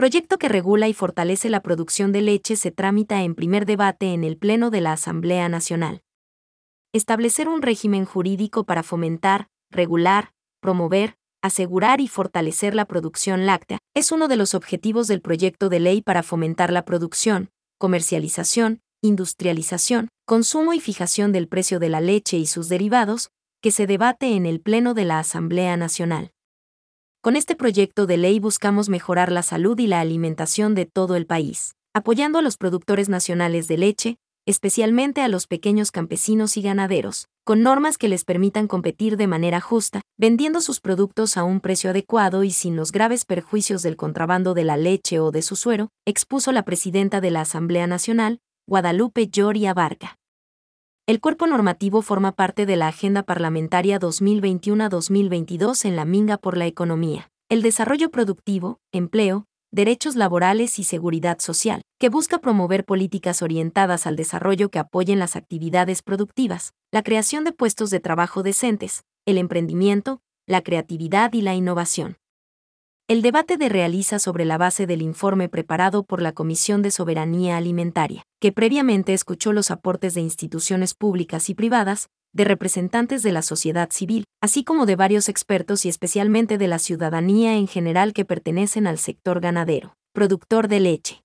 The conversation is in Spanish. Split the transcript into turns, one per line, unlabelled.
Proyecto que regula y fortalece la producción de leche se tramita en primer debate en el Pleno de la Asamblea Nacional. Establecer un régimen jurídico para fomentar, regular, promover, asegurar y fortalecer la producción láctea es uno de los objetivos del proyecto de ley para fomentar la producción, comercialización, industrialización, consumo y fijación del precio de la leche y sus derivados, que se debate en el Pleno de la Asamblea Nacional. Con este proyecto de ley buscamos mejorar la salud y la alimentación de todo el país, apoyando a los productores nacionales de leche, especialmente a los pequeños campesinos y ganaderos, con normas que les permitan competir de manera justa, vendiendo sus productos a un precio adecuado y sin los graves perjuicios del contrabando de la leche o de su suero, expuso la presidenta de la Asamblea Nacional, Guadalupe Lloria Varga. El cuerpo normativo forma parte de la Agenda Parlamentaria 2021-2022 en la Minga por la Economía, el desarrollo productivo, empleo, derechos laborales y seguridad social, que busca promover políticas orientadas al desarrollo que apoyen las actividades productivas, la creación de puestos de trabajo decentes, el emprendimiento, la creatividad y la innovación. El debate de realiza sobre la base del informe preparado por la Comisión de Soberanía Alimentaria, que previamente escuchó los aportes de instituciones públicas y privadas, de representantes de la sociedad civil, así como de varios expertos y especialmente de la ciudadanía en general que pertenecen al sector ganadero, productor de leche.